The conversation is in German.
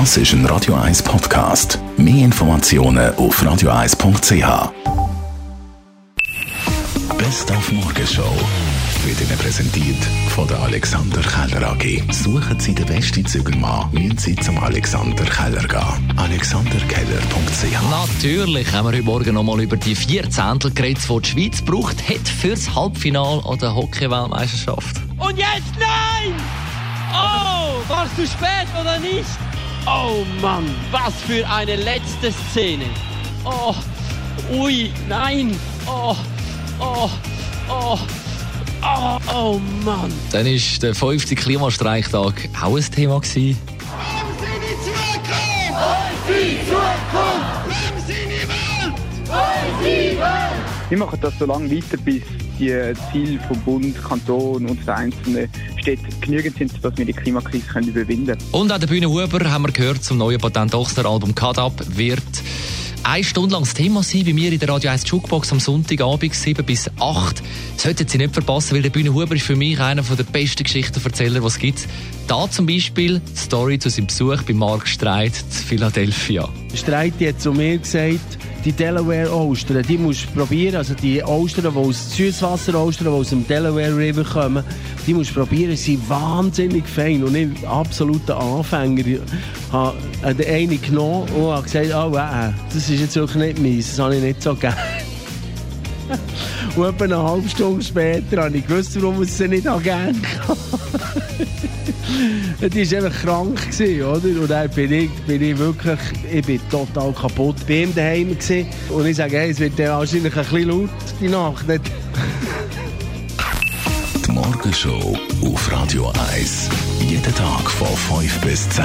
Das ist ein Radio 1 Podcast. Mehr Informationen auf radio1.ch. Best auf Morgenshow wird Ihnen präsentiert von der Alexander Keller AG. Suchen Sie den besten Zügelmann, müssen Sie zum Alexander Keller gehen. AlexanderKeller.ch Natürlich haben wir heute Morgen noch mal über die vier Zehntel geredet, die die Schweiz braucht hat fürs Halbfinale an der Hockey-Weltmeisterschaft. Und jetzt nein! Oh, warst du spät oder nicht? Oh Mann, was für eine letzte Szene. Oh, ui, nein. Oh, oh, oh. Oh, oh Mann. Dann war der fünfte Klimastreiktag auch ein Thema. Gewesen. Wir machen das so lange weiter, bis die Ziele vom Bund, Kanton und der einzelnen Städte genügend sind, dass wir die Klimakrise überwinden können. Und an der Bühne Huber haben wir gehört, zum neuen Patent Ochser-Album Cut Up wird eine Stunde lang das Thema sein bei mir in der Radio 1 Jukebox am Sonntagabend 7 bis 8. Sollten Sie nicht verpassen, weil der Bühne Huber ist für mich einer der besten Geschichtenerzähler, die es gibt. Da zum Beispiel die Story zu seinem Besuch bei Mark Streit in Philadelphia. Streit hat zu mir gesagt, die Delaware Austern, die musst du probieren. Also die Austern, die aus Süßwasser Austern, die aus dem Delaware River kommen, die musst du probieren. Sie sind wahnsinnig fein und ich absoluter Anfänger. Ich habe eine genommen und habe gesagt, oh, äh, das ist jetzt wirklich nicht meins, das habe ich nicht so gerne. Und etwa eine halbe Stunde später habe ich gewusst, warum ich sie nicht gerne Die war einfach krank, oder? Und dann bin ich, bin ich wirklich, ich bin total kaputt. Ich bin daheim gewesen. Und ich sage, hey, es wird wahrscheinlich ein bisschen laut, die Nacht. Die Morgenshow auf Radio 1. Jeden Tag von 5 bis 10.